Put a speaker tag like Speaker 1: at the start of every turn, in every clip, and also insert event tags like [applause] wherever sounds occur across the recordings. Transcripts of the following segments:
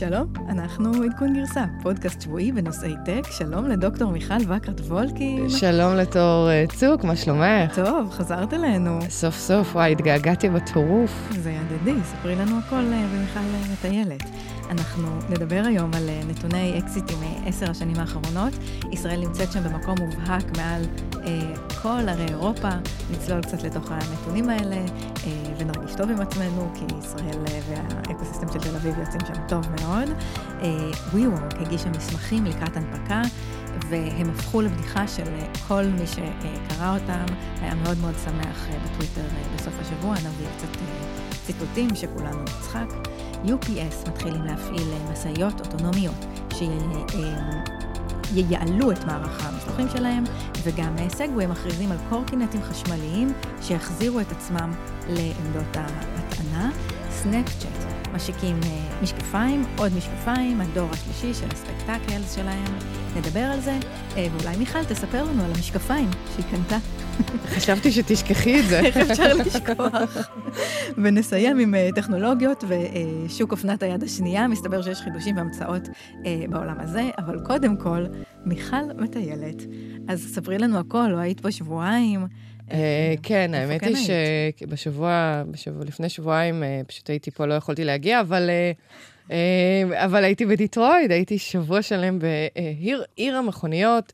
Speaker 1: שלום, אנחנו עדכון גרסה, פודקאסט שבועי בנושאי טק. שלום לדוקטור מיכל וקרת וולקין.
Speaker 2: שלום לתור אה, צוק, מה שלומך?
Speaker 1: טוב, חזרת אלינו.
Speaker 2: סוף סוף, וואי, התגעגעתי בטירוף.
Speaker 1: זה ידדי, ספרי לנו הכל אה, במיכל אה, מטיילת. אנחנו נדבר היום על נתוני אקזיטים מעשר השנים האחרונות. ישראל נמצאת שם במקום מובהק מעל אה, כל ערי אירופה. נצלול קצת לתוך הנתונים האלה אה, ונרגיש טוב עם עצמנו, כי ישראל והאקוסיסטם של תל אביב יוצאים שם טוב מאוד. אה, WeWork הגישה מסמכים לקראת הנפקה. והם הפכו לבדיחה של כל מי שקרא אותם, היה מאוד מאוד שמח בטוויטר בסוף השבוע, נביא קצת ציטוטים שכולנו נצחק. UPS מתחילים להפעיל משאיות אוטונומיות שייעלו את מערך המשלוחים שלהם, וגם סגווי מכריזים על קורקינטים חשמליים שיחזירו את עצמם לעמדות ההטענה. סנאפצ'אט משיקים משקפיים, עוד משקפיים, הדור השלישי של הספקטקלס שלהם. נדבר על זה, ואולי מיכל תספר לנו על המשקפיים שהיא קנתה.
Speaker 2: חשבתי שתשכחי את זה.
Speaker 1: איך אפשר לשכוח? ונסיים עם טכנולוגיות ושוק אופנת היד השנייה. מסתבר שיש חידושים והמצאות בעולם הזה, אבל קודם כל, מיכל מטיילת. אז ספרי לנו הכל, לא היית פה שבועיים.
Speaker 2: כן, האמת היא שבשבוע, לפני שבועיים פשוט הייתי פה, לא יכולתי להגיע, אבל... אבל הייתי בדטרויט, הייתי שבוע שלם בעיר המכוניות.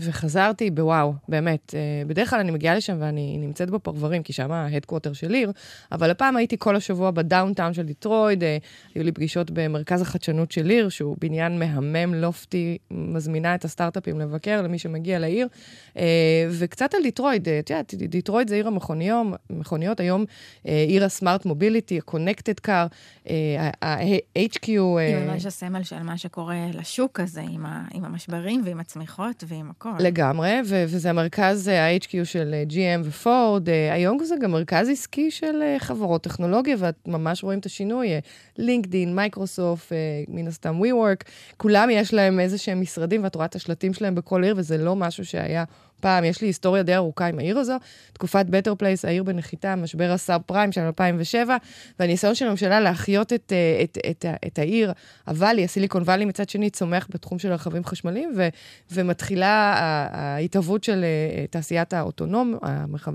Speaker 2: וחזרתי בוואו, באמת. בדרך כלל אני מגיעה לשם ואני נמצאת בפרברים, כי שם ה headquarter של Lear, אבל הפעם הייתי כל השבוע ב downtown של דטרויט, היו לי פגישות במרכז החדשנות של Lear, שהוא בניין מהמם, lofty, מזמינה את הסטארט-אפים לבקר למי שמגיע לעיר, וקצת על דטרויט, את יודעת, דטרויט זה עיר המכוניות, היום עיר ה smart mobility, ה-connected car, ה-HQ...
Speaker 1: היא ממש הסמל של מה שקורה לשוק הזה, עם המשברים ועם הצ... הצמיחות ועם הכל.
Speaker 2: לגמרי, ו- וזה המרכז ה-HQ של GM ופורד. היום זה גם מרכז עסקי של חברות טכנולוגיה, ואת ממש רואים את השינוי. לינקדין, מייקרוסופט, מן הסתם WeWork, כולם יש להם איזה שהם משרדים, ואת רואה את השלטים שלהם בכל עיר, וזה לא משהו שהיה פעם, יש לי היסטוריה די ארוכה עם העיר הזו, תקופת בטר פלייס, העיר בנחיתה, משבר הסאב פריים של 2007, והניסיון של הממשלה להחיות את, את, את, את, את העיר, הוואלי, הסיליקון וואלי מצד שני, צומח בתחום של רכבים חשמליים, ו, ומתחילה ההתהוות של תעשיית האוטונום,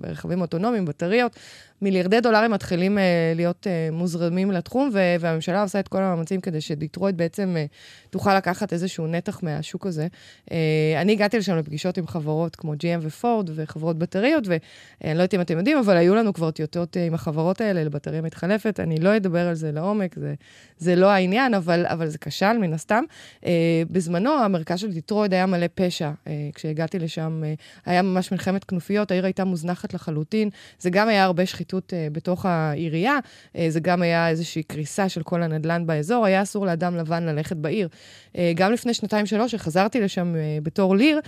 Speaker 2: הרכבים האוטונומיים, בטריות, מיליארדי דולרים מתחילים אה, להיות אה, מוזרמים לתחום, והממשלה עושה את כל המאמצים כדי שדיטרויד בעצם uh, תוכל לקחת איזשהו נתח מהשוק הזה. Uh, אני הגעתי לשם לפגישות עם חברות כמו GM ופורד וחברות בטריות, ואני לא יודעת אם אתם יודעים, אבל היו לנו כבר טיוטות uh, עם החברות האלה לבטריה מתחלפת. אני לא אדבר על זה לעומק, זה, זה לא העניין, אבל, אבל זה כשל מן הסתם. Uh, בזמנו, המרכז של דיטרויד היה מלא פשע. Uh, כשהגעתי לשם, uh, היה ממש מלחמת כנופיות, העיר הייתה מוזנחת לחלוטין. זה גם היה הרבה שחיתות. שחיתות uh, בתוך העירייה, uh, זה גם היה איזושהי קריסה של כל הנדל"ן באזור, היה אסור לאדם לבן ללכת בעיר. Uh, גם לפני שנתיים-שלוש, כשחזרתי לשם בתור ליר,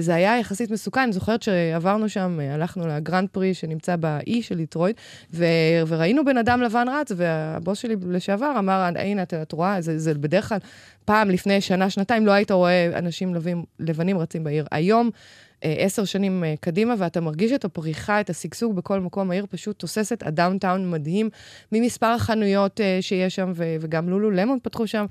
Speaker 2: זה היה יחסית מסוכן. אני זוכרת שעברנו שם, הלכנו לגרנד פרי שנמצא באי של ליטרויד, ו- וראינו בן אדם לבן רץ, והבוס שלי לשעבר אמר, הנה, את, את רואה, זה, זה בדרך כלל, פעם לפני שנה, שנתיים, לא היית רואה אנשים לבנים, לבנים רצים בעיר. היום, עשר שנים קדימה, ואתה מרגיש את הפריחה, את השגשוג בכל מקום. העיר פשוט תוססת, הדאונטאון מדהים, ממספר החנויות שיש שם, וגם לולו למון פתחו שם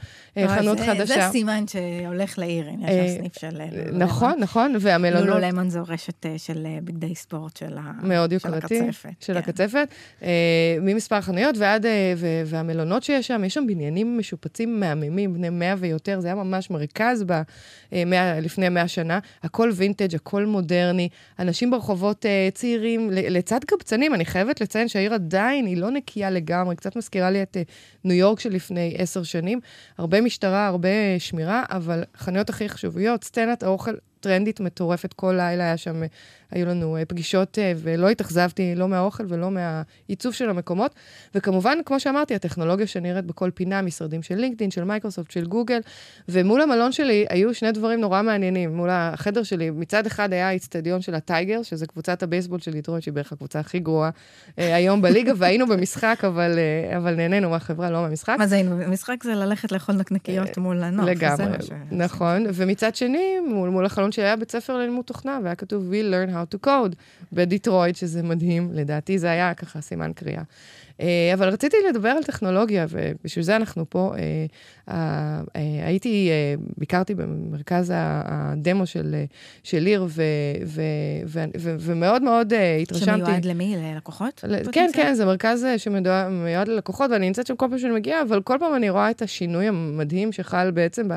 Speaker 2: חנות
Speaker 1: זה,
Speaker 2: חדשה.
Speaker 1: זה סימן שהולך לעיר, הנה, יש שם סניף של לולו
Speaker 2: נכון, למון. נכון, והמלונות...
Speaker 1: לולו למון זו רשת של בגדי ספורט של,
Speaker 2: מאוד
Speaker 1: יוקרתי,
Speaker 2: של הקצפת. של כן. הקצפת. ממספר החנויות ועד, והמלונות שיש שם, יש שם בניינים משופצים מהממים, בני מאה ויותר, זה היה ממש מרכז ב, לפני מאה שנה, הכל וינטג', הכל... הכל מודרני, אנשים ברחובות אה, צעירים, לצד קבצנים, אני חייבת לציין שהעיר עדיין היא לא נקייה לגמרי, קצת מזכירה לי את אה, ניו יורק שלפני עשר שנים. הרבה משטרה, הרבה שמירה, אבל חנויות הכי עכשוויות, סצנת האוכל טרנדית מטורפת, כל לילה היה שם, היו לנו פגישות, ולא התאכזבתי לא מהאוכל ולא מהעיצוב של המקומות. וכמובן, כמו שאמרתי, הטכנולוגיה שנראית בכל פינה, משרדים של לינקדאין, של מייקרוסופט, של גוגל, ומול המלון שלי היו שני דברים נורא מעניינים. מול החדר שלי, מצד אחד היה האיצטדיון של הטייגר, שזה קבוצת הבייסבול של ליטרון, שהיא בערך הקבוצה הכי גרועה היום בליגה, [laughs] והיינו במשחק, אבל, אבל נהנינו מהחברה, לא מהמשחק.
Speaker 1: מה זה היינו? במשחק זה ללכת לאכול נקניקיות מול הנוף.
Speaker 2: לגמרי, נכון. ומצד שני, מול, מול החלון שהיה בית ספר ללימוד תוכנה, והיה כתוב We Learn How to Code בדיטרויד, שזה מדהים, לדעתי זה היה ככה סימן קריאה. אה, אבל רציתי לדבר על טכנולוגיה, ובשביל זה אנחנו פה. הייתי, ביקרתי במרכז הדמו של, של ליר, ומאוד מאוד התרשמתי.
Speaker 1: שמיועד למי? ללקוחות?
Speaker 2: כן, כן, זה מרכז שמיועד ללקוחות, ואני נמצאת שם כל פעם שאני מגיעה, אבל כל פעם אני רואה את השינוי המדהים שחל בעצם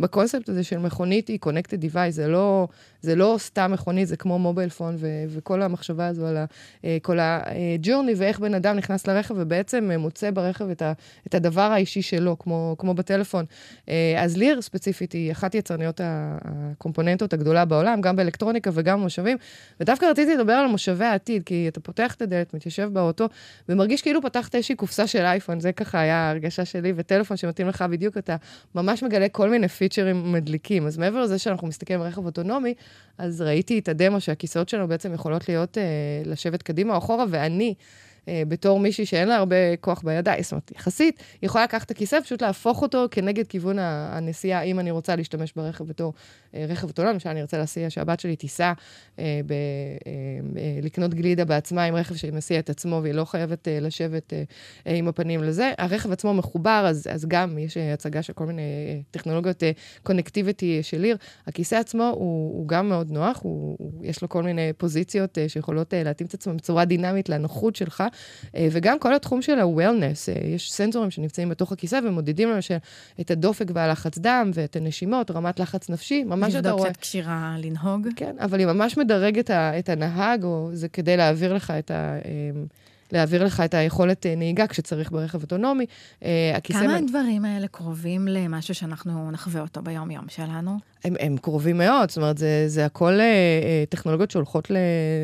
Speaker 2: בקונספט הזה של מכונית היא connected device, זה לא, זה לא סתם מכונית, זה כמו מובייל פון, ו- וכל המחשבה הזו על אה, כל הג'ורני, ואיך בן אדם נכנס לרכב ובעצם אה, מוצא ברכב את, ה- את הדבר האישי שלו, כמו, כמו בטלפון. אה, אז ליר ספציפית היא אחת יצרניות הקומפוננטות הגדולה בעולם, גם באלקטרוניקה וגם במושבים, ודווקא רציתי לדבר על מושבי העתיד, כי אתה פותח את הדלת, מתיישב באוטו, ומרגיש כאילו פתחת איזושהי קופסה של אייפון, זה ככה היה ההרגשה שלי, וטלפון שמתאים לך בדיוק, אתה ממש מגלה כל מיני פיצ'רים מדליקים. אז מעבר לזה שאנחנו מסתכלים על רכב אוטונומי, אז ראיתי את הדמו שהכיסאות שלנו בעצם יכולות להיות, אה, לשבת קדימה או אחורה, ואני... אה, בתור מישהי שאין לה הרבה כוח בידיים, זאת אומרת, יחסית, יכולה לקחת את הכיסא, פשוט להפוך אותו כנגד כיוון הנסיעה, אם אני רוצה להשתמש ברכב בתור אה, רכב אוטונומי, למשל, אני רוצה להסיע שהבת שלי תיסע, אה, ב, אה, אה, לקנות גלידה בעצמה עם רכב שמסיע את עצמו, והיא לא חייבת אה, לשבת אה, אה, עם הפנים לזה. הרכב עצמו מחובר, אז, אז גם יש אה, הצגה של כל מיני אה, טכנולוגיות קונקטיביטי אה, של עיר. הכיסא עצמו הוא, הוא גם מאוד נוח, הוא, הוא, יש לו כל מיני פוזיציות אה, שיכולות אה, להתאים את עצמם בצורה דינמית לנוחות שלך. אה, וגם כל התחום של ה-wellness, אה, יש סנסורים שנמצאים בתוך הכיסא ומודדים למשל את הדופק והלחץ דם ואת הנשימות, רמת לחץ נפשי, ממש
Speaker 1: אתה רואה... לבדוק קצת כשירה לנהוג.
Speaker 2: כן, אבל היא ממש מדרגת את הנהג, או זה כדי להעביר לך את ה... אה, להעביר לך את היכולת נהיגה כשצריך ברכב אוטונומי.
Speaker 1: כמה הדברים האלה קרובים למשהו שאנחנו נחווה אותו ביום-יום שלנו?
Speaker 2: הם, הם קרובים מאוד, זאת אומרת, זה, זה הכל אה, אה, טכנולוגיות שהולכות ל,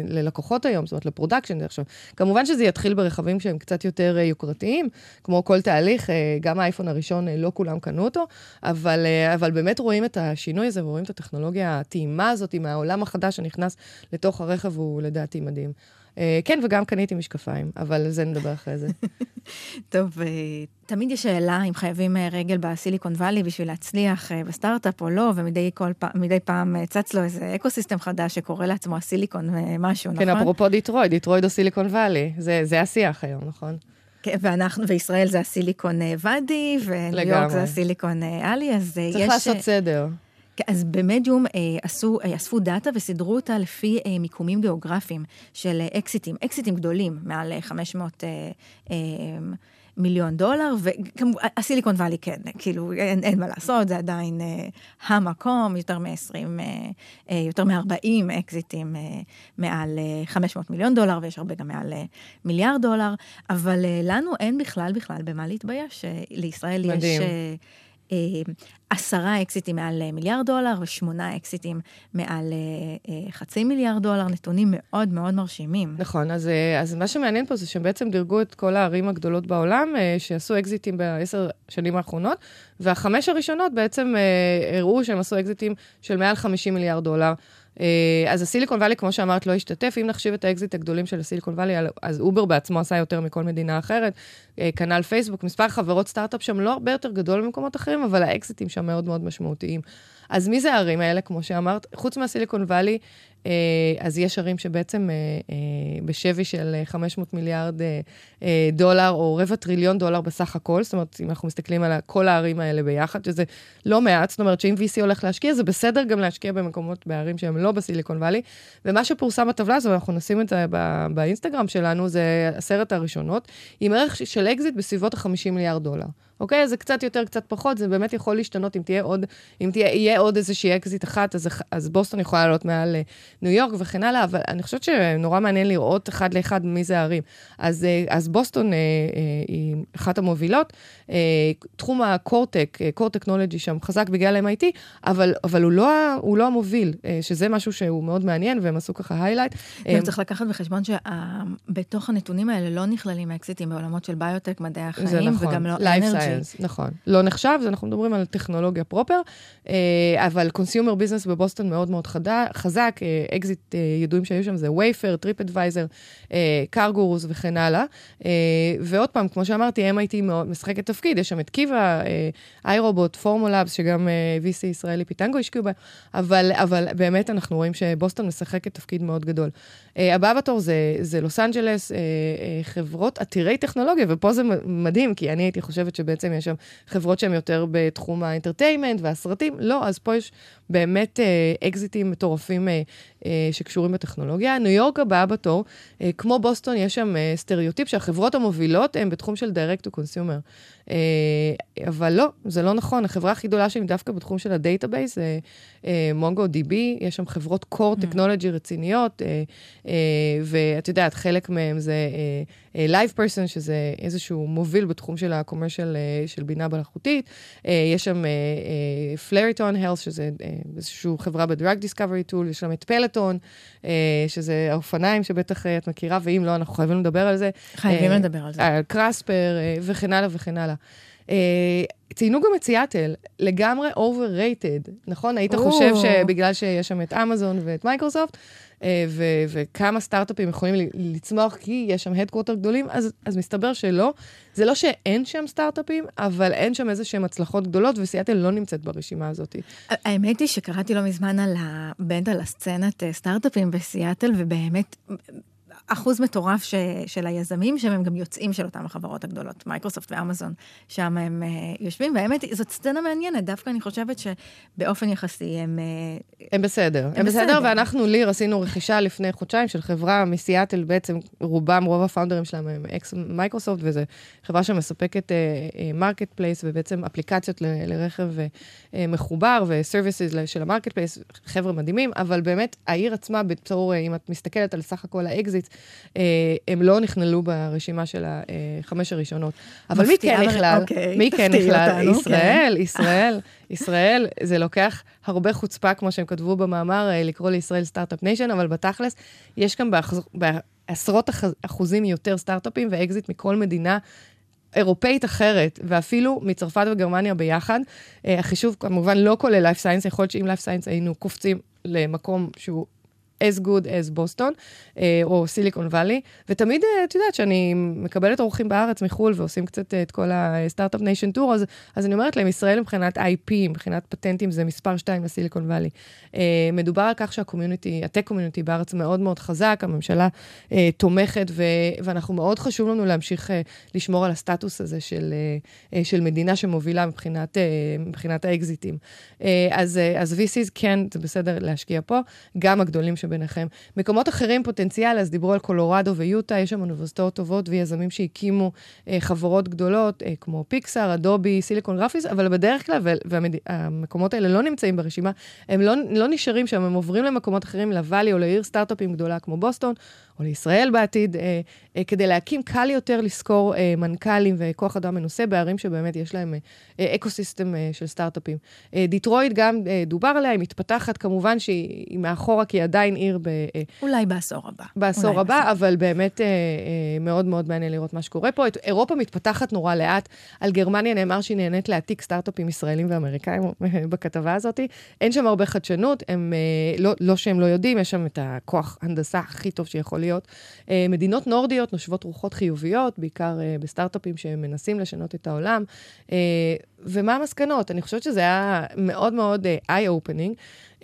Speaker 2: ללקוחות היום, זאת אומרת, ל production. עכשיו, כמובן שזה יתחיל ברכבים שהם קצת יותר אה, יוקרתיים, כמו כל תהליך, אה, גם האייפון הראשון, אה, לא כולם קנו אותו, אבל, אה, אבל באמת רואים את השינוי הזה ורואים את הטכנולוגיה הטעימה הזאת מהעולם החדש שנכנס לתוך הרכב, הוא לדעתי מדהים. אה, כן, וגם קניתי משקפיים, אבל על זה נדבר אחרי זה. [laughs]
Speaker 1: טוב, אה, תמיד יש שאלה אם חייבים אה, רגל בסיליקון וואלי בשביל להצליח בסטארט-אפ או לא, ומדי פעם, פעם צץ לו איזה ecosystem חדש שקורא לעצמו הסיליקון משהו,
Speaker 2: כן, נכון? כן, אפרופו דטרויט, דטרויט או סיליקון וואלי, זה, זה השיח היום, נכון?
Speaker 1: כן, ואנחנו, וישראל זה הסיליקון ואדי, וניו יורק זה הסיליקון אלי, אז
Speaker 2: יש... צריך לעשות סדר.
Speaker 1: כן, אז במדיום אה, עשו, אה, אספו דאטה וסידרו אותה לפי אה, מיקומים גיאוגרפיים של אקזיטים, אקזיטים גדולים, מעל 500 אה, אה, מיליון דולר, והסיליקון וואלי כן, כאילו, אין, אין מה לעשות, זה עדיין אה, המקום, יותר מ-20, אה, יותר מ-40 אקזיטים אה, מעל אה, 500 מיליון דולר, ויש הרבה גם מעל אה, מיליארד דולר, אבל אה, לנו אין בכלל בכלל במה להתבייש, אה, לישראל מדהים. יש... אה, עשרה אקזיטים מעל אה, מיליארד דולר ושמונה אקזיטים מעל אה, חצי מיליארד דולר, נתונים מאוד מאוד מרשימים.
Speaker 2: נכון, אז, אז מה שמעניין פה זה שהם בעצם דירגו את כל הערים הגדולות בעולם שעשו אקזיטים בעשר שנים האחרונות, והחמש הראשונות בעצם הראו שהם עשו אקזיטים של מעל 50 מיליארד דולר. אה, אז הסיליקון וואלי, כמו שאמרת, לא השתתף. אם נחשיב את האקזיט הגדולים של הסיליקון וואלי, אז אובר בעצמו עשה יותר מכל מדינה אחרת. אה, כנ"ל פייסבוק, מספר חברות סטארט-אפ שם לא הרבה יותר גדול ממקומות אחרים, אבל האקזיטים שם מאוד מאוד משמעותיים. אז מי זה הערים האלה, כמו שאמרת? חוץ מהסיליקון וואלי, אז יש ערים שבעצם אה, אה, בשווי של 500 מיליארד דולר, או רבע טריליון דולר בסך הכל, זאת אומרת, אם אנחנו מסתכלים על כל הערים האלה ביחד, שזה לא מעט, זאת אומרת שאם VC הולך להשקיע, זה בסדר גם להשקיע במקומות, בערים שהם לא בסיליקון וואלי. ומה שפורסם בטבלה הזו, אנחנו נשים את זה באינסטגרם שלנו, זה עשרת הראשונות, עם ערך של אקזיט בסביבות ה-50 מיליארד דולר. אוקיי? זה קצת יותר, קצת פחות, זה באמת יכול להשתנות אם תהיה עוד, אם תהיה, יהיה עוד איזושהי אקזיט אחת, אז, אז בוסטון יכולה לעלות מעל אה, ניו יורק וכן הלאה, אבל אני חושבת שנורא מעניין לראות אחד לאחד מי זה הערים. אז, אה, אז בוסטון אה, אה, היא אחת המובילות. אה, תחום ה core tech, core טכנולוגי שם חזק בגלל MIT, אבל, אבל הוא, לא, הוא לא המוביל, אה, שזה משהו שהוא מאוד מעניין, והם עשו ככה highlight.
Speaker 1: אה, צריך לקחת בחשבון שבתוך הנתונים האלה לא נכללים אקזיטים בעולמות של ביוטק, מדעי החיים,
Speaker 2: נכון.
Speaker 1: וגם לא
Speaker 2: science, נכון. לא נחשב, אז אנחנו מדברים על טכנולוגיה proper, אה, אבל consumer business בבוסטון מאוד מאוד חזק, אקזיט ידועים שהיו שם זה Wayfair, טריפ אדוויזר, CarGurus וכן הלאה. ועוד פעם, כמו שאמרתי, MIT משחקת תפקיד, יש שם את Kiva, איי-רובוט, Formlabs, שגם VC ישראלי פיטנגו השקיעו בהם, אבל, אבל באמת אנחנו רואים שבוסטון משחקת תפקיד מאוד גדול. הבא בתור זה, זה לוס אנג'לס, חברות עתירי טכנולוגיה, ופה זה מדהים, כי אני הייתי חושבת שבעצם יש שם חברות שהן יותר בתחום ה entertainment והסרטים. לא, אז פה יש באמת אה, אקזיטים מטורפים אה, אה, שקשורים בטכנולוגיה. ניו יורק הבאה בתור, אה, כמו בוסטון, יש שם אה, סטריאוטיפ שהחברות המובילות הן בתחום של direct to consumer. אה, אבל לא, זה לא נכון. החברה הכי גדולה שלי דווקא בתחום של ה database זה אה, MongoDB, יש שם חברות core mm. technology רציניות, אה, אה, ואת יודעת, חלק מהם זה אה, אה, Live Person, שזה איזשהו מוביל בתחום של ה-commercial אה, של בינה מלאכותית. אה, יש שם Flatiron אה, Health, שזה אה, איזושהי חברה ב-Drug Discovery Tool, יש שם את Peloton, אה, שזה האופניים שבטח אה, את מכירה, ואם לא, אנחנו חייבים לדבר על זה.
Speaker 1: חייבים אה, לדבר על זה. על
Speaker 2: Casper אה, וכן הלאה וכן הלאה. אה, ציינו גם את סיאטל, לגמרי overrated, נכון? היית חושב שבגלל שיש שם את אמזון ואת מייקרוסופט, אה, ו- וכמה סטארט-אפים יכולים לצמוח כי יש שם headquarter גדולים, אז, אז מסתבר שלא. זה לא שאין שם סטארט-אפים, אבל אין שם איזה שהן הצלחות גדולות, וסיאטל לא נמצאת ברשימה הזאת.
Speaker 1: האמת היא שקראתי לא מזמן על ה... באמת על הסצנת אה, סטארט-אפים בסיאטל, ובאמת... אחוז מטורף ש, של היזמים, שהם גם יוצאים של אותן החברות הגדולות, מייקרוסופט ואמזון, שם הם uh, יושבים, והאמת, זאת סצנה מעניינת, דווקא אני חושבת שבאופן יחסי הם...
Speaker 2: Uh, הם בסדר. הם, הם בסדר, בסדר, ואנחנו, Lear, עשינו רכישה לפני חודשיים של חברה מסיאטל, בעצם רובם, רוב ה founders שלהם הם אקס מייקרוסופט, וזו חברה שמספקת market uh, place, ובעצם אפליקציות ל, לרכב uh, מחובר, ו services של ה marketplace, חבר'ה מדהימים, אבל באמת, העיר עצמה, בתור, אם את מסתכלת על סך הכל האקזיטים, הם לא נכללו ברשימה של החמש הראשונות. אבל מי כן נכלל? אוקיי, מי כן נכלל? ישראל, כן. [laughs] ישראל, ישראל, זה לוקח הרבה חוצפה, כמו שהם כתבו במאמר, אה, לקרוא לישראל startup nation, אבל בתכלס, יש כאן בעשרות אחוזים יותר סטארט-אפים ואקזיט מכל מדינה אירופאית אחרת, ואפילו מצרפת וגרמניה ביחד. Uh, החישוב כמובן לא כולל Life Science, יכול להיות שאם Life Science היינו קופצים למקום שהוא as good as בוסטון, אה, או סיליקון וואלי, ותמיד, אה, את יודעת, שאני מקבלת אורחים בארץ מחו"ל ועושים קצת אה, את כל ה startup nation tour, אז, אז אני אומרת להם, ישראל מבחינת IP, מבחינת פטנטים, זה מספר 2 לסיליקון וואלי. מדובר על כך שה community, ה tech community בארץ מאוד מאוד חזק, הממשלה תומכת, ו, ואנחנו מאוד חשוב לנו להמשיך לשמור על הסטטוס הזה של, של מדינה שמובילה מבחינת, מבחינת האקזיטים. אז, אז VCs כן, זה בסדר להשקיע פה, גם הגדולים שביניכם. מקומות אחרים פוטנציאל, אז דיברו על קולורדו ויוטה, יש שם אוניברסיטאות טובות ויזמים שהקימו אה, חברות גדולות, אה, כמו פיקסאר, אדובי, סיליקון גרפיס, אבל בדרך כלל, והמקומות האלה לא נמצאים ברשימה, הם לא, לא נשארים שם, הם עוברים למקומות אחרים, לוואלי או לעיר סטארט-אפים גדולה כמו בוסטון, או לישראל בעתיד, אה, אה, כדי להקים, קל יותר לשכור אה, מנכ"לים וכוח אדם מנוסה בערים שבאמת יש להם אה, אקו-סיסטם אה, של סטארט-אפים. אה, דיטרויט גם אה, דובר עליה, היא מתפתחת, כמובן שהיא מאחורה, כי היא עדיין עיר ב... אה,
Speaker 1: אולי בעשור הבא.
Speaker 2: בעשור הבא, בעשור. אבל באמת אה, אה, מאוד מאוד מעניין לראות מה שקורה פה. את, אירופה מתפתחת נורא לאט. על גרמניה נאמר שהיא נהנית להעתיק סטארט-אפים ישראלים ואמריקאים [laughs] בכתבה הזאת. אין שם הרבה חדשנות, הם, אה, לא, לא שהם לא יודעים, יש שם את הכוח הנדסה הכי טוב שיכול להיות. אה, מדינות נורדיות נושבות רוחות חיוביות, בעיקר אה, בסטארט-אפים שמנסים לשנות את העולם. אה, ומה המסקנות? אני חושבת שזה היה מאוד מאוד eye-opening.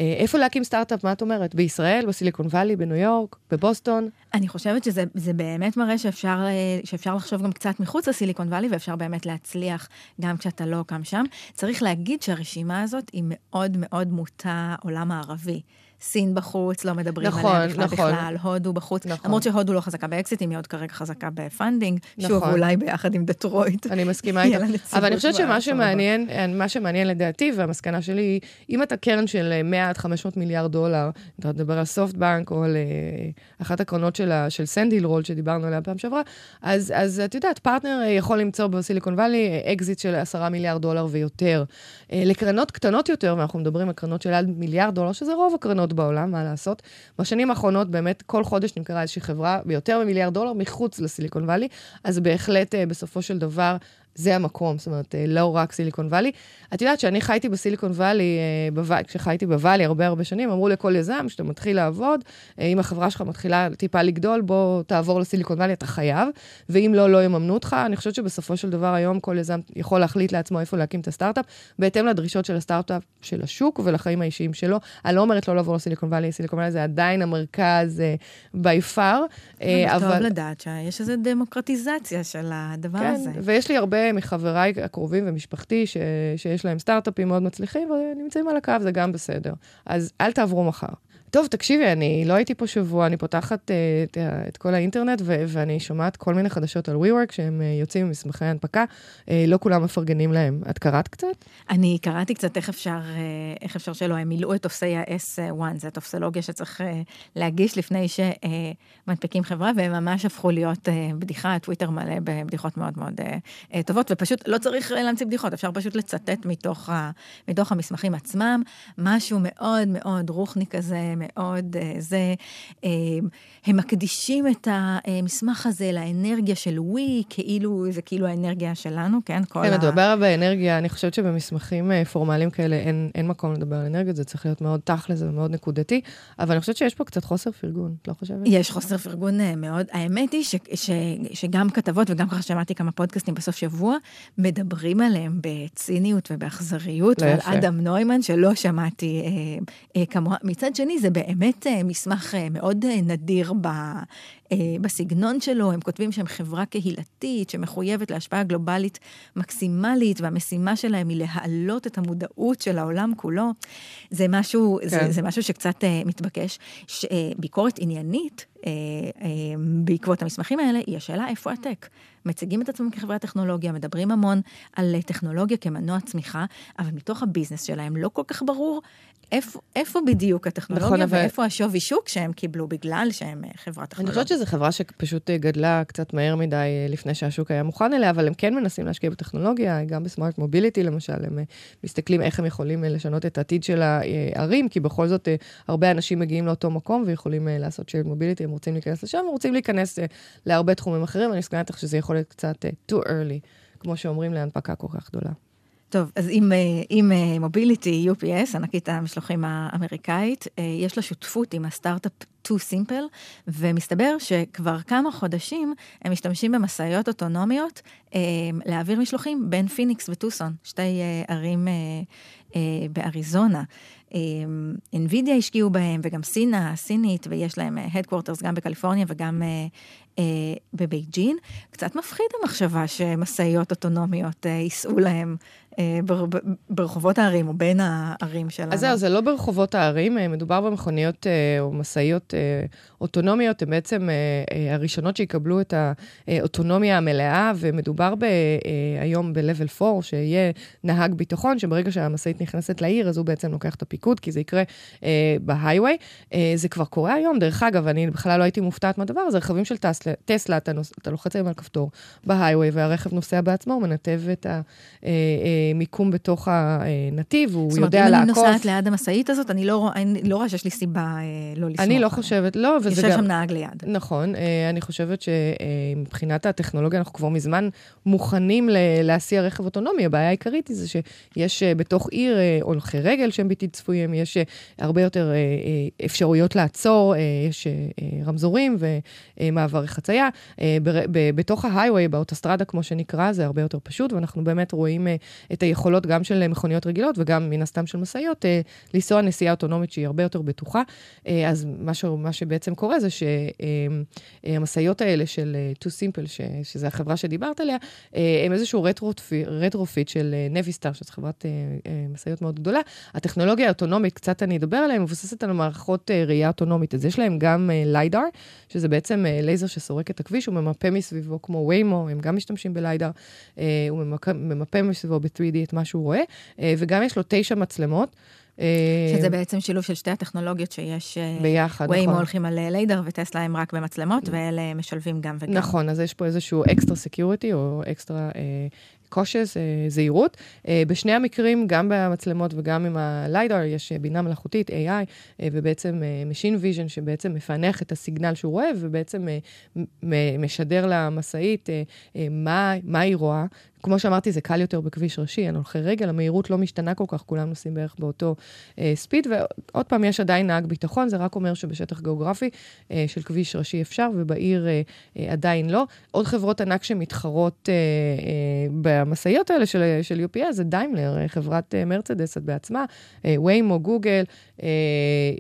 Speaker 2: איפה להקים סטארט-אפ, מה את אומרת? בישראל, בסיליקון וואלי, בניו יורק, בבוסטון?
Speaker 1: אני חושבת שזה באמת מראה שאפשר, שאפשר לחשוב גם קצת מחוץ לסיליקון וואלי, ואפשר באמת להצליח גם כשאתה לא קם שם. צריך להגיד שהרשימה הזאת היא מאוד מאוד מוטה עולם המערבי. סין בחוץ, לא מדברים נכון, עליה בכלל נכון. בכלל, הודו בחוץ. נכון. למרות שהודו לא חזקה באקזיטים, היא עוד כרגע חזקה ב funding. נכון. שוב, אולי ביחד עם דטרויט.
Speaker 2: אני מסכימה איתך. אבל אני חושבת שמה שמעניין, מה שמעניין לדעתי, והמסקנה שלי היא, אם אתה קרן של 100 עד 500 מיליארד דולר, אתה מדבר על סופט בנק או על אה, אחת הקרנות של, של Sand Hill Road שדיברנו עליה פעם שעברה, אז, אז את יודעת, פרטנר יכול למצוא בסיליקון וואלי אקזיט של 10 מיליארד דולר ויותר. אה, לקרנות קטנות יותר, ואנחנו מדברים על קרנות של עד מיליארד דולר, שזה רוב הקרנות חברות בעולם, מה לעשות. בשנים האחרונות באמת כל חודש נמכרה איזושהי חברה ביותר ממיליארד דולר מחוץ לסיליקון וואלי, אז בהחלט אה, בסופו של דבר זה המקום, זאת אומרת, אה, לא רק סיליקון וואלי. את יודעת שאני חייתי בסיליקון וואלי, אה, כשחייתי בוואלי הרבה הרבה שנים, אמרו לכל יזם, כשאתה מתחיל לעבוד, אה, אם החברה שלך מתחילה טיפה לגדול, בוא תעבור לסיליקון וואלי, אתה חייב, ואם לא, לא יממנו אותך. אני חושבת שבסופו של דבר היום כל יזם יכול להחליט לעצמו איפה להקים את הסטארט-אפ, בהתאם לדרישות של הסטארט-אפ של השוק ולחיים האישיים שלו. אני לא אומרת לא לעבור לסיליקון וואלי, סיליקון וואלי זה עדיין המרכז by far.
Speaker 1: אבל... טוב לדעת שיש איזו דמוקרטיזציה של הדבר
Speaker 2: כן,
Speaker 1: הזה.
Speaker 2: ויש לי הרבה מחבריי הקרובים ומשפחתי ש... שיש להם סטארט-אפים מאוד מצליחים ונמצאים על הקו, זה גם בסדר. אז אל תעברו מחר. טוב, תקשיבי, אני לא הייתי פה שבוע, אני פותחת uh, את, את כל האינטרנט ו- ואני שומעת כל מיני חדשות על WeWork שהם uh, יוצאים עם מסמכי הנפקה, uh, לא כולם מפרגנים להם. את קראת קצת?
Speaker 1: אני קראתי קצת איך אפשר, uh, איך אפשר שלא, הם מילאו את טופסי ה-S1, זו טופסולוגיה שצריך uh, להגיש לפני שמנפיקים uh, חברה, והם ממש הפכו להיות uh, בדיחה, טוויטר מלא בבדיחות מאוד מאוד uh, uh, טובות, ופשוט לא צריך להמציא בדיחות, אפשר פשוט לצטט מתוך, ה, מתוך המסמכים עצמם, משהו מאוד מאוד רוחני כזה. מאוד אה, זה. אה, הם מקדישים את המסמך הזה לאנרגיה של ווי, כאילו, זה כאילו האנרגיה שלנו, כן?
Speaker 2: כן, מדובר באנרגיה, אני חושבת שבמסמכים אה, פורמליים כאלה אין, אין מקום לדבר על אנרגיה, זה צריך להיות מאוד תכל'ס ומאוד נקודתי, אבל אני חושבת שיש פה קצת חוסר פרגון, את לא חושבת?
Speaker 1: יש חוסר פרגון מאוד. האמת היא ש, ש, שגם כתבות וגם ככה שמעתי כמה פודקאסטים בסוף שבוע, מדברים עליהם בציניות ובאכזריות, לא ועל אדם נוימן, שלא שמעתי אה, אה, כמוה. מצד שני, זה באמת אה, מסמך אה, מאוד אה, נדיר ב, בסגנון שלו. הם כותבים שהם חברה קהילתית שמחויבת להשפעה גלובלית מקסימלית, והמשימה שלהם היא להעלות את המודעות של העולם כולו. זה משהו, כן. זה, זה משהו שקצת מתבקש. ביקורת עניינית בעקבות המסמכים האלה, היא השאלה איפה הטק. מציגים את עצמם כחברת טכנולוגיה, מדברים המון על טכנולוגיה כמנוע צמיחה, אבל מתוך הביזנס שלהם לא כל כך ברור איפה, איפה בדיוק הטכנולוגיה נכון, ואיפה אבל... השווי שוק שהם קיבלו בגלל שהם אה, חברת טכנולוגיה.
Speaker 2: אני חושבת שזו חברה שפשוט אה, גדלה קצת מהר מדי אה, לפני שהשוק היה מוכן אליה, אבל הם כן מנסים להשקיע בטכנולוגיה, גם בסמארט מוביליטי למשל, הם מסתכלים איך הם יכולים לשנות את העתיד של הערים, כי בכל זאת הרבה אנשים מגיעים לאותו מקום ויכולים לעשות שירד מוביליטי, הם רוצים להיכנס לשם, רוצים להיכנס להרבה תחומים אחרים, אני מסכימה איתך שזה יכול להיות קצת too early, כמו שאומרים, להנפקה כל כך גדולה.
Speaker 1: טוב, אז עם, אה, עם אה, UPS, ענקית המשלוחים האמריקאית, אה, יש לה שותפות עם הסטארט-אפ too simple, ומסתבר שכבר כמה חודשים הם משתמשים במשאיות אוטונומיות להעביר משלוחים בין פיניקס וטוסון, שתי ערים באריזונה. NVIDIA השקיעו בהם, וגם סינה, הסינית, ויש להם headquarters גם בקליפורניה וגם בבייג'ין. קצת מפחיד המחשבה שמשאיות אוטונומיות ייסעו להם אה, ברחובות הערים או בין הערים שלנו.
Speaker 2: אז זהו, זה לא ברחובות הערים, אה, מדובר במכוניות אה, או משאיות אוטונומיות, הן בעצם הראשונות שיקבלו את האוטונומיה המלאה, ומדובר ב, היום ב-level 4, שיהיה נהג ביטחון, שברגע שהמשאית נכנסת לעיר, אז הוא בעצם לוקח את הפיקוד, כי זה יקרה בהיי-ווי. זה כבר קורה היום, דרך אגב, אני בכלל לא הייתי מופתעת מהדבר הזה, רכבים של טסלה, טסלה אתה, נוס, אתה לוחץ היום על כפתור בהיי-ווי, והרכב נוסע בעצמו, הוא מנתב את ה... מיקום בתוך הנתיב, הוא יודע לעקוף.
Speaker 1: זאת אומרת, אם אני נוסעת ליד המשאית הזאת, אני לא, אני לא רואה שיש לי סיבה אה, לא לסמוך.
Speaker 2: אני לא חושבת, לא,
Speaker 1: וזה גם... יושב שם נהג ליד.
Speaker 2: נכון, אה, אני חושבת שמבחינת הטכנולוגיה, אנחנו כבר מזמן מוכנים להסיע רכב אוטונומי. הבעיה העיקרית היא זה שיש אה, בתוך עיר הולכי רגל שהם בלתי צפויים, יש הרבה יותר אפשרויות לעצור, יש רמזורים ומעברי חצייה. בתוך ההיי-ווי, באוטוסטרדה, כמו שנקרא, זה הרבה יותר פשוט, ואנחנו באמת רואים את היכולות גם של מכוניות רגילות וגם מן הסתם של משאיות, אה, לנסוע נסיעה אוטונומית שהיא הרבה יותר בטוחה. אה, אז מה, ש, שבעצם קורה זה שהמשאיות האלה של TuSimple, ש, שזה החברה שדיברת עליה, הם איזשהו retrofit של נביסטאר, שזו חברת משאיות מאוד גדולה. הטכנולוגיה האוטונומית, קצת אני אדבר עליה, מבוססת על מערכות ראייה אוטונומית. אז יש להם גם LiDAR, שזה בעצם לייזר שסורק את הכביש, הוא ממפה מסביבו כמו ויימו, הם גם משתמשים ב LiDAR, הוא ממפה מסביבו ב-3D את מה שהוא רואה, אה, וגם יש לו תשע מצלמות.
Speaker 1: אה, שזה בעצם שילוב של שתי הטכנולוגיות שיש...
Speaker 2: אה, ביחד, נכון.
Speaker 1: ויימו הולכים על LiDAR וטסלה הם רק במצלמות, ואלה משלבים גם וגם.
Speaker 2: נכון, אז יש פה איזשהו extra security או extra cautious, זהירות. בשני המקרים, גם במצלמות וגם עם ה LiDAR, יש בינה מלאכותית, AI, ובעצם Machine Vision, שבעצם מפענח את ה signal שהוא רואה, ובעצם משדר למשאית מה, מה היא רואה, כמו שאמרתי, זה קל יותר בכביש ראשי, על הולכי רגל, המהירות לא משתנה כל כך, כולם נוסעים בערך באותו אה, speed, ועוד פעם, יש עדיין נהג ביטחון, זה רק אומר שבשטח גיאוגרפי אה, של כביש ראשי אפשר, ובעיר אה, אה, עדיין לא. עוד חברות ענק שמתחרות אה, אה, במשאיות האלה של, של UPS, זה דיימלר, אה, חברת אה, מרצדס בעצמה, אה, ויימו, גוגל,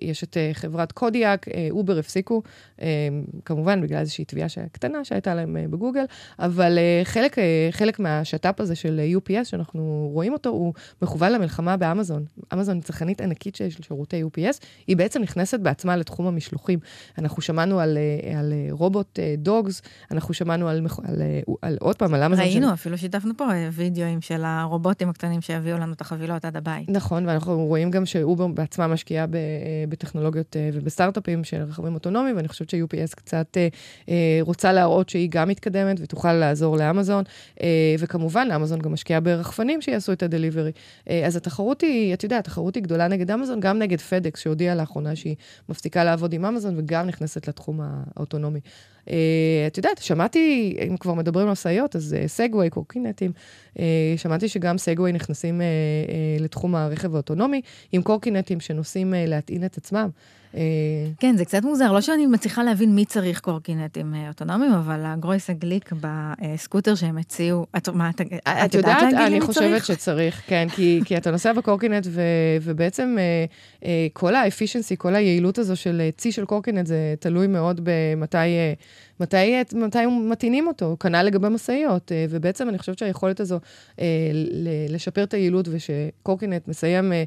Speaker 2: יש את אה, חברת קודיאק, אה, אובר הפסיקו, אה, כמובן, בגלל איזושהי תביעה קטנה שהייתה להם אה, בגוגל, אבל אה, חלק, אה, חלק מה... השת"פ הזה של UPS, שאנחנו רואים אותו, הוא מכוון למלחמה באמזון. אמזון היא צרכנית ענקית של שירותי UPS, היא בעצם נכנסת בעצמה לתחום המשלוחים. אנחנו שמענו על, אה, על אה, רובוט דוגס, אה, אנחנו שמענו על, על, על, על עוד פעם, על אמזון.
Speaker 1: ראינו, של... אפילו שיתפנו פה וידאוים של הרובוטים הקטנים שיביאו לנו את החבילות עד הבית.
Speaker 2: נכון, ואנחנו רואים גם שאובר בעצמה משקיעה בטכנולוגיות ובסטארט-אפים של רכבים אוטונומיים, ואני חושבת ש-UPS קצת רוצה להראות שהיא גם מתקדמת ותוכל לעזור לאמזון, וכמובן... כמובן, אמזון גם משקיעה ברחפנים שיעשו את הדליברי. אה, אז התחרות היא, את יודעת, התחרות היא גדולה נגד אמזון, גם נגד פדקס, שהודיעה לאחרונה שהיא מפסיקה לעבוד עם אמזון, וגם נכנסת לתחום האוטונומי. Uh, את יודעת, שמעתי, אם כבר מדברים על משאיות, אז סגווי, uh, קורקינטים, uh, שמעתי שגם סגווי נכנסים uh, uh, לתחום הרכב האוטונומי, עם קורקינטים שנוסעים uh, להטעין את עצמם.
Speaker 1: כן, זה קצת מוזר. לא שאני מצליחה להבין מי צריך קורקינטים אוטונומיים, אבל הגרויס הגליק בסקוטר שהם הציעו, את, מה, את,
Speaker 2: את יודעת להגיד לי מי צריך? אני חושבת שצריך, כן, כי, כי אתה נוסע בקורקינט, ו, ובעצם כל האפישנסי, כל היעילות הזו של צי של קורקינט, זה תלוי מאוד במתי... מתי, מתי מטעינים אותו, כנ"ל לגבי משאיות. אה, ובעצם אני חושבת שהיכולת הזו אה, לשפר את היעילות ושקורקינט מסיים אה,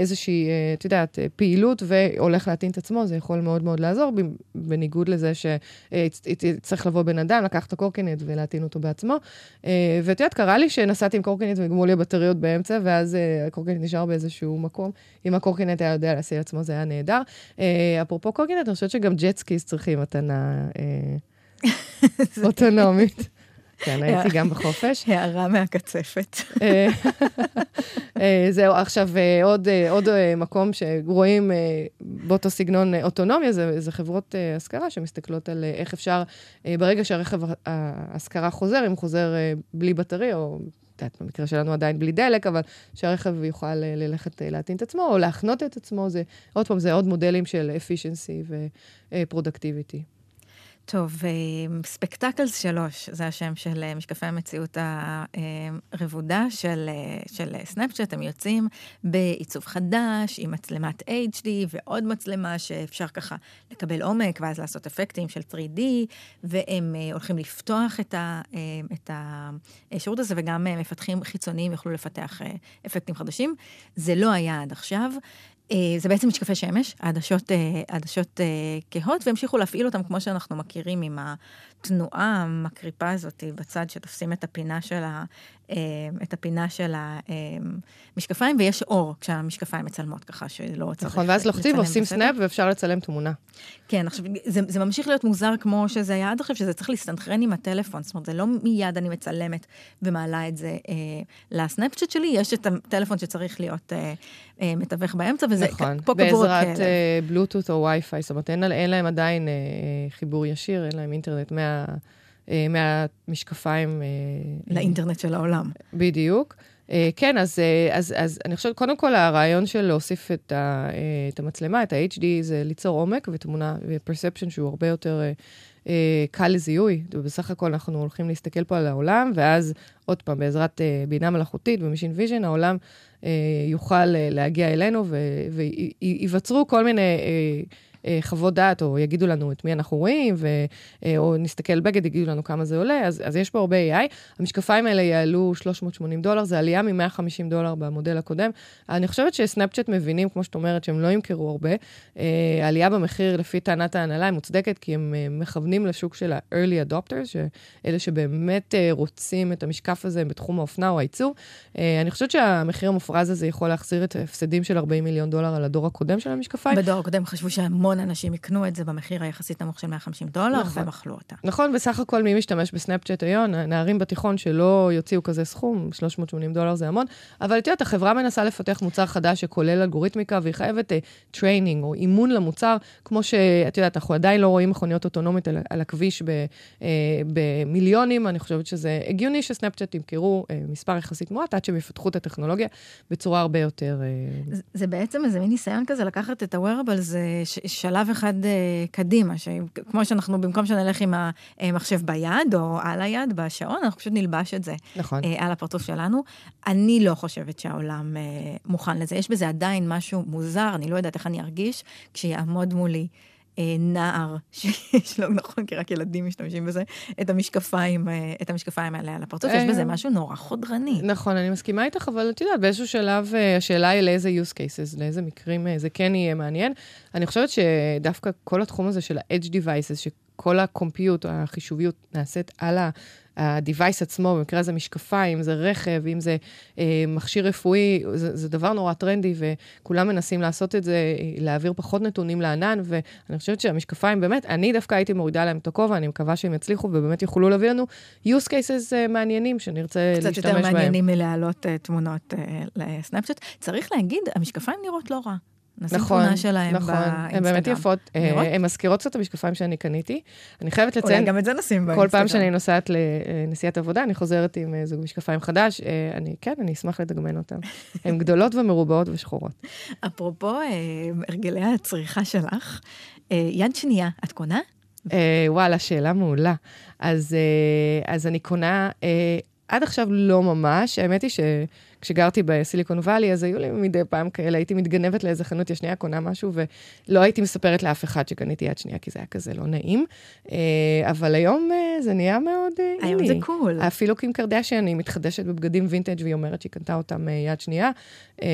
Speaker 2: איזושהי, את יודעת, פעילות והולך להטעין את עצמו, זה יכול מאוד מאוד לעזור, בניגוד לזה שצריך לבוא בן אדם, לקח את הקורקינט ולהטעין אותו בעצמו. ואת יודעת, קרה לי שנסעתי עם קורקינט וגמרו לי הבטריות באמצע, ואז הקורקינט נשאר באיזשהו מקום. אם הקורקינט היה יודע להסיע עצמו, זה היה נהדר. אפרופו קורקינט, אני חושבת שגם jet skis צריכים מתנעה [laughs] אוטונומית. כן, [laughs] הייתי גם בחופש. [laughs]
Speaker 1: נהרה מהקצפת.
Speaker 2: אה, אה, זהו, עכשיו אה, עוד, עוד מקום שרואים באותו סגנון אוטונומיה, זה, זה חברות השכרה שמסתכלות על איך אפשר, ברגע שהרכב ההשכרה חוזר, אם חוזר בלי בטרי, או יודעת, במקרה שלנו עדיין בלי דלק, אבל שהרכב יוכל ללכת להטעין את עצמו, או להחנות את עצמו, זה, עוד פעם, זה עוד מודלים של efficiency ו productivity.
Speaker 1: טוב, ספקטקלס אה, 3, זה השם של אה, משקפי המציאות הרבודה של, אה, של סנאפצ'אט. הם יוצאים בעיצוב חדש, עם מצלמת HD ועוד מצלמה שאפשר ככה לקבל עומק ואז לעשות אפקטים של 3D, והם הולכים לפתוח את, ה, את השירות הזה, וגם מפתחים חיצוניים יוכלו לפתח אפקטים חדשים. זה לא היה עד עכשיו. אה, זה בעצם משקפי שמש, העדשות, אה, אה, כהות, והמשיכו להפעיל אותם כמו שאנחנו מכירים עם התנועה המקריפה הזאת בצד, שתופסים את הפינה של ה... אה, את הפינה של המשקפיים, ויש אור כשהמשקפיים מצלמות ככה, שלא צריך.
Speaker 2: נכון, ואז לוחצים ועושים סנאפ ואפשר לצלם תמונה.
Speaker 1: כן, עכשיו, זה, זה ממשיך להיות מוזר כמו שזה היה עד עכשיו, שזה צריך להסתנכרן עם הטלפון, זאת אומרת, זה לא מיד אני מצלמת ומעלה את זה אה, לסנאפצ'אט שלי, יש את הטלפון שצריך להיות אה, אה, מתווך באמצע, וזה
Speaker 2: נכון, פה קבור. בעזרת אה, בלוטות או וי-פיי, זאת אומרת, אין, אין להם עדיין אה, חיבור ישיר, אין להם אינטרנט מה... אה, מהמשקפיים.
Speaker 1: אה, לאינטרנט של העולם.
Speaker 2: בדיוק. אה, כן, אז, אז, אז אני חושבת, קודם כל, הרעיון של להוסיף את, ה, את המצלמה, את ה-HD, זה ליצור עומק ותמונה ו-perception שהוא הרבה יותר קל לזיהוי. ובסך הכל אנחנו הולכים להסתכל פה על העולם, ואז עוד פעם, בעזרת בינה מלאכותית ו machine vision, העולם יוכל להגיע אלינו וייווצרו כל מיני... אה, חוות דעת, או יגידו לנו את מי אנחנו רואים, ו, אה, או נסתכל בגד, יגידו לנו כמה זה עולה, אז, אז יש פה הרבה AI. המשקפיים האלה יעלו 380 דולר, זה עלייה מ-150 דולר במודל הקודם. אני חושבת שסנאפצ'אט מבינים, כמו שאת אומרת, שהם לא ימכרו הרבה. אה, העלייה במחיר, לפי טענת ההנהלה, היא מוצדקת, כי הם מכוונים לשוק של ה-early adopters, שאלה שבאמת רוצים את המשקף הזה בתחום האופנה או הייצור. אני חושבת שהמחיר המופרז הזה יכול להחזיר את ההפסדים של 40 מיליון דולר על הדור הקודם של המשקפיים.
Speaker 1: בדור הקודם חשבו שהמון המון אנשים יקנו את זה במחיר היחסית נמוך של 150 דולר, נכון. ומכלו אותה.
Speaker 2: נכון, בסך הכל מי משתמש בסנאפצ'אט היום, נערים בתיכון שלא יוציאו כזה סכום, 380 דולר זה המון, אבל את יודעת, החברה מנסה לפתח מוצר חדש שכולל אלגוריתמיקה, והיא חייבת training אה, או אימון למוצר, כמו שאת יודעת, אנחנו עדיין לא רואים מכוניות אוטונומית על, על הכביש ב, אה, במיליונים, אני חושבת שזה הגיוני שסנאפצ'אט ימכרו אה, מספר יחסית מועט, עד שהם יפתחו את הטכנולוגיה בצורה הרבה יותר... אה...
Speaker 1: זה, זה בעצם איזה מין ניסיון כזה לקחת את ה-wearables שלב אחד אה, קדימה, שכמו שאנחנו, במקום שנלך עם המחשב ביד או על היד, בשעון, אנחנו פשוט נלבש את זה.
Speaker 2: נכון. אה,
Speaker 1: על הפרצוף שלנו. אני לא חושבת שהעולם מוכן לזה. יש בזה עדיין משהו מוזר, אני לא יודעת איך אני ארגיש כשיעמוד מולי. נער, [laughs] שיש לו, נכון, כי רק ילדים משתמשים בזה, את המשקפיים, את המשקפיים האלה על הפרצוף, יש בזה משהו נורא חודרני.
Speaker 2: נכון, אני מסכימה איתך, אבל את יודעת, באיזשהו שלב השאלה היא לאיזה use cases, לאיזה מקרים זה כן יהיה מעניין. אני חושבת שדווקא כל התחום הזה של ה-edge devices, שכל הקומפיוט, החישוביות נעשית על. ה-device עצמו, במקרה הזה משקפיים, אם זה רכב, אם זה אה, מכשיר רפואי, זה, זה דבר נורא טרנדי, וכולם מנסים לעשות את זה, להעביר פחות נתונים לענן, ואני חושבת שהמשקפיים, באמת, אני דווקא הייתי מורידה להם את הכובע, אני מקווה שהם יצליחו ובאמת יוכלו להביא לנו use cases uh, מעניינים שנרצה להשתמש בהם.
Speaker 1: קצת יותר מעניינים מלהעלות uh, תמונות uh, לסנאפצ'אט. צריך להגיד, המשקפיים נראות לא רע. נשים נכון, תמונה שלהם נכון, באינסטגרם.
Speaker 2: הן באמת יפות. אה, הן מזכירות קצת המשקפיים שאני קניתי. אני חייבת לציין...
Speaker 1: אולי גם את זה נשים באינסטגרם.
Speaker 2: כל פעם שאני נוסעת לנסיעת עבודה, אני חוזרת עם אה, זוג משקפיים חדש. אה, אני, כן, אני אשמח לדגמן אותם. [laughs] הן גדולות ומרובעות ושחורות.
Speaker 1: אפרופו הרגלי הצריכה שלך, יד שנייה, את קונה?
Speaker 2: וואלה, שאלה מעולה. אז, אז אני קונה, עד עכשיו לא ממש. האמת היא ש... כשגרתי בסיליקון וואלי, אז היו לי מדי פעם כאלה, הייתי מתגנבת לאיזה חנות יד שנייה, קונה משהו, ולא הייתי מספרת לאף אחד שקניתי יד שנייה, כי זה היה כזה לא נעים. אה, אבל היום אה, זה נהיה מאוד
Speaker 1: איני. היום זה קול.
Speaker 2: אפילו קים קרדשן, היא מתחדשת בבגדים וינטג' והיא אומרת שהיא קנתה אותם יד שנייה. אה,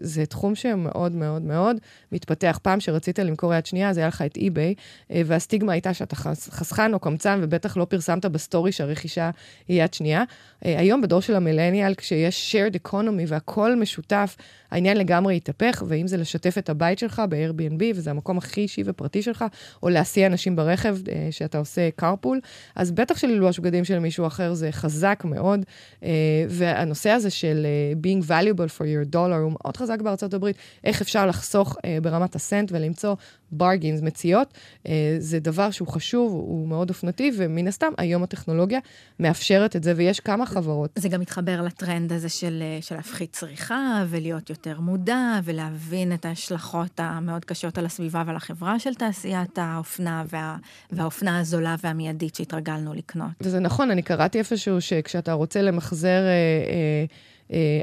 Speaker 2: זה תחום שמאוד מאוד מאוד מתפתח. פעם שרצית למכור יד שנייה, אז היה לך את eBay, והסטיגמה הייתה שאתה חסכן או קמצן, ובטח לא פרסמת בסטורי שהרכישה היא יד שנייה. היום, בדור של המילניאל, כשיש shared economy והכול משותף, העניין לגמרי יתהפך, ואם זה לשתף את הבית שלך ב-Airbnb, וזה המקום הכי אישי ופרטי שלך, או להסיע אנשים ברכב אה, שאתה עושה carpool, אז בטח שללבוש בגדים של מישהו אחר זה חזק מאוד, אה, והנושא הזה של אה, being valuable for your dollar הוא מאוד חזק בארצות הברית, איך אפשר לחסוך אה, ברמת הסנט ולמצוא ברגינס, מציאות, אה, זה דבר שהוא חשוב, הוא מאוד אופנתי, ומן הסתם, היום הטכנולוגיה מאפשרת את זה, ויש כמה חברות.
Speaker 1: זה גם מתחבר לטרנד הזה של, אה, של להפחית צריכה, ולהיות יותר מודע, ולהבין את ההשלכות המאוד קשות על הסביבה ועל החברה של תעשיית האופנה, וה, והאופנה הזולה והמיידית שהתרגלנו לקנות.
Speaker 2: וזה נכון, אני קראתי איפשהו שכשאתה רוצה למחזר... אה, אה,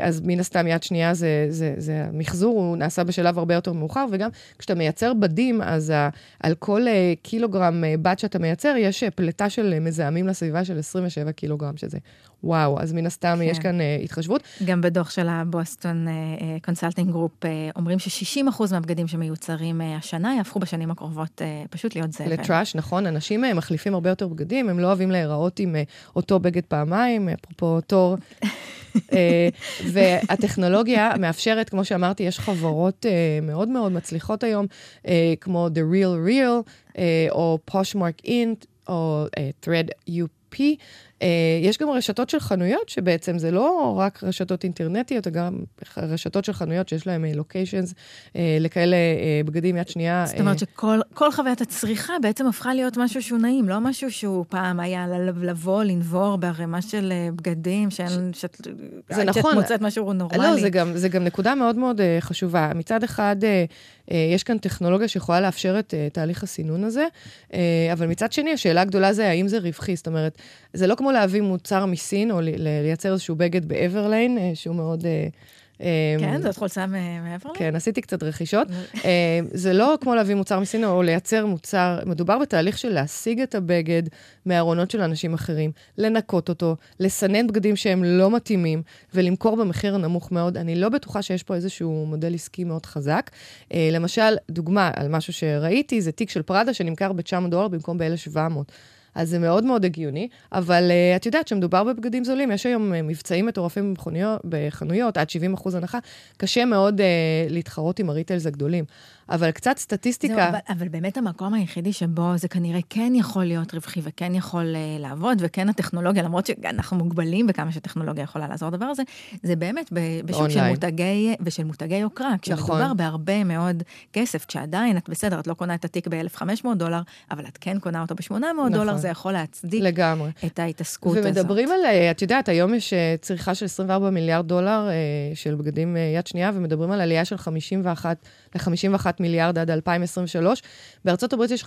Speaker 2: אז מן הסתם יד שנייה זה, זה, זה המחזור, הוא נעשה בשלב הרבה יותר מאוחר, וגם כשאתה מייצר בדים, אז ה, על כל אה, קילוגרם אה, בד שאתה מייצר, יש פליטה של מזהמים לסביבה של 27 קילוגרם, שזה וואו, אז מן הסתם כן. יש כאן אה, התחשבות.
Speaker 1: גם בדוח של ה-Boston Consulting Group אומרים ש-60% מהבגדים שמיוצרים אה, השנה יהפכו בשנים הקרובות אה, פשוט להיות זבל.
Speaker 2: ל-trash, נכון. אנשים uh, מחליפים הרבה יותר בגדים, הם לא אוהבים להיראות עם uh, אותו בגד פעמיים, אפרופו תור. [laughs] uh, והטכנולוגיה מאפשרת, כמו שאמרתי, יש חברות uh, מאוד מאוד מצליחות היום, uh, כמו The Real Real, uh, או Poshmark Int, או uh, Thread UP. Uh, יש גם רשתות של חנויות, שבעצם זה לא רק רשתות אינטרנטיות, גם רשתות של חנויות שיש להן לוקיישנס uh, uh, לכאלה בגדים יד שנייה.
Speaker 1: זאת אומרת שכל חוויית הצריכה בעצם הפכה להיות משהו שהוא נעים, לא משהו שהוא פעם היה לבוא, לנבור בערימה של בגדים, שאין, שאת,
Speaker 2: זה נכון.
Speaker 1: שאת מוצאת משהו נורמלי.
Speaker 2: לא, זה גם, זה גם נקודה מאוד מאוד חשובה. מצד אחד, יש כאן טכנולוגיה שיכולה לאפשר את תהליך הסינון הזה, אבל מצד שני, השאלה הגדולה זה האם זה רווחי. זאת אומרת, זה לא כמו להביא מוצר מסין, או לייצר איזשהו בגד באברליין, אה, שהוא מאוד... אה,
Speaker 1: אה, כן, זאת חולצה מאברליין?
Speaker 2: כן, עשיתי קצת רכישות. זה לא כמו להביא מוצר מסין או לייצר מוצר, מדובר בתהליך של להשיג את הבגד מארונות של אנשים אחרים, לנקות אותו, לסנן בגדים שהם לא מתאימים, ולמכור במחיר נמוך מאוד. אני לא בטוחה שיש פה איזשהו מודל עסקי מאוד חזק. למשל, דוגמה על משהו שראיתי, זה תיק של פראדה שנמכר ב-900 דולר במקום ב-1,700. אז זה מאוד מאוד הגיוני, אבל uh, את יודעת שמדובר בבגדים זולים, יש היום uh, מבצעים מטורפים בחנויות, עד 70 אחוז הנחה, קשה מאוד uh, להתחרות עם הריטלס הגדולים. אבל קצת סטטיסטיקה... זהו,
Speaker 1: אבל, אבל באמת המקום היחידי שבו זה כנראה כן יכול להיות רווחי וכן יכול uh, לעבוד, וכן הטכנולוגיה, למרות שאנחנו מוגבלים בכמה שטכנולוגיה יכולה לעזור לדבר הזה, זה באמת בשוק של מותגי, ושל מותגי יוקרה, כשמדובר נכון. בהרבה מאוד כסף, כשעדיין את בסדר, את לא קונה את התיק ב-1,500 דולר, אבל את כן קונה אותו ב-800 נכון. דולר, זה יכול להצדיק
Speaker 2: לגמרי.
Speaker 1: את ההתעסקות הזאת.
Speaker 2: ומדברים על, אה, את יודעת, היום יש אה, צריכה של 24 מיליארד דולר של בגדים יד שנייה, ומדברים על עלייה של 51 ל-51 מיליארד עד 2023. בארצות הברית יש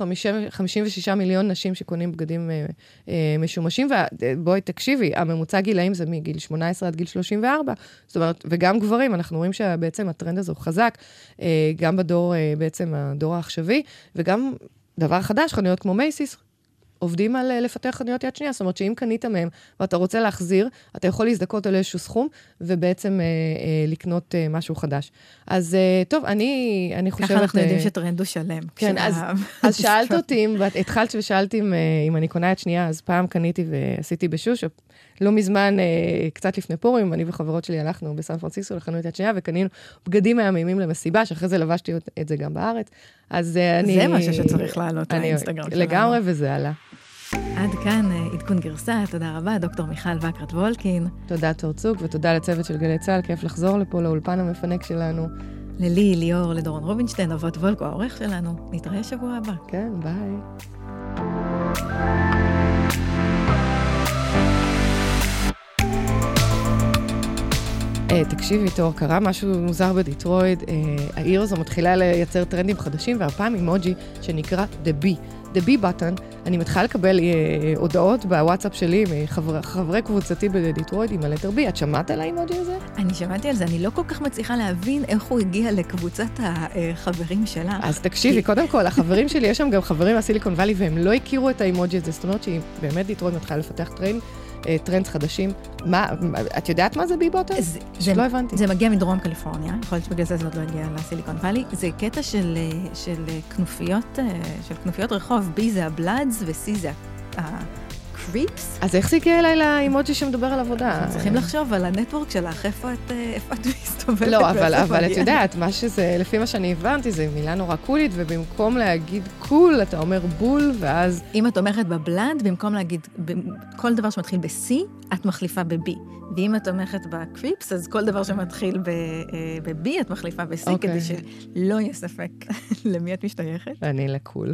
Speaker 2: 56 מיליון נשים שקונים בגדים אה, אה, משומשים, ובואי תקשיבי, הממוצע גילאים זה מגיל 18 עד גיל 34, זאת אומרת, וגם גברים, אנחנו רואים שבעצם הטרנד הזה הוא חזק, אה, גם בדור, אה, בעצם הדור העכשווי, וגם דבר חדש, חנויות כמו מייסיס, עובדים על אה, לפתח חנויות יד שנייה, זאת אומרת שאם קנית מהם ואתה רוצה להחזיר, אתה יכול להזדכות על איזשהו סכום, ובעצם אה, אה, לקנות אה, משהו חדש. אז אה, טוב, אני, אני חושבת...
Speaker 1: ככה אנחנו אה, יודעים שטרנד הוא שלם.
Speaker 2: כן, אז, [laughs] אז שאלת אותי, אם, התחלת ושאלת אם, אה, אם אני קונה יד שנייה, אז פעם קניתי ועשיתי בשוש, לא מזמן, אה, קצת לפני פורים, אני וחברות שלי הלכנו בסן פרנסיסקו לחנות יד שנייה, וקנינו בגדים מהממים למסיבה, שאחרי זה לבשתי את זה גם בארץ. אז
Speaker 1: אה, אני... זה משהו שצריך לעלות לאינסטגרם שלנו.
Speaker 2: לגמרי, וזה עלה.
Speaker 1: עד כאן אה, עדכון גרסה, תודה רבה, דוקטור מיכל וקרת וולקין.
Speaker 2: תודה, תורצוק, ותודה לצוות של גלי צה"ל, כיף לחזור לפה, לאולפן המפנק שלנו.
Speaker 1: ללי, ליאור, לדורון רובינשטיין, אבות וולקו, העורך שלנו. נתראה שבוע הבא.
Speaker 2: כן, ביי. אה, תקשיבי, תור, קרה משהו מוזר בדטרויט. אה, העיר הזו מתחילה לייצר טרנדים חדשים, והפעם אימוג'י שנקרא The B. The B Button, אני מתחילה לקבל אה, הודעות בוואטסאפ שלי מחברי קבוצתי בדטרויט עם הלטר B. את שמעת על האימוג'י הזה?
Speaker 1: אני שמעתי על זה, אני לא כל כך מצליחה להבין איך הוא הגיע לקבוצת החברים שלך.
Speaker 2: אז תקשיבי, קודם כל, [laughs] החברים שלי, יש שם גם חברים מהסיליקון וואלי, והם לא הכירו את האימוג'י הזה, זאת אומרת שהיא באמת דטרויט מתחילה לפתח טרנד. אה, trends חדשים. מה, את יודעת מה זה B Button?
Speaker 1: לא הבנתי. זה מגיע מדרום קליפורניה, יכול להיות שבגלל זה זה עוד לא הגיע לסיליקון וואלי. זה קטע של, אה, של כנופיות, אה, של כנופיות רחוב, B זה ה-Bloods ו-C זה ה... Crips.
Speaker 2: אז איך זה הגיע אליי לאימוג'י שמדבר על עבודה?
Speaker 1: אנחנו צריכים לחשוב על ה-network שלך, איפה את, את [laughs] מסתובבת.
Speaker 2: לא, אבל, אבל את יודעת, מה שזה, לפי מה שאני הבנתי, זה מילה נורא קולית, ובמקום להגיד cool, אתה אומר bool, ואז...
Speaker 1: אם את תומכת בבלנד, במקום להגיד כל דבר שמתחיל ב-C, את מחליפה ב-B. ואם את תומכת בקריפס, אז כל דבר שמתחיל ב-B, את מחליפה ב-C, okay. כדי אוקיי. שלא יהיה ספק [laughs] למי את משתייכת.
Speaker 2: אני לקול.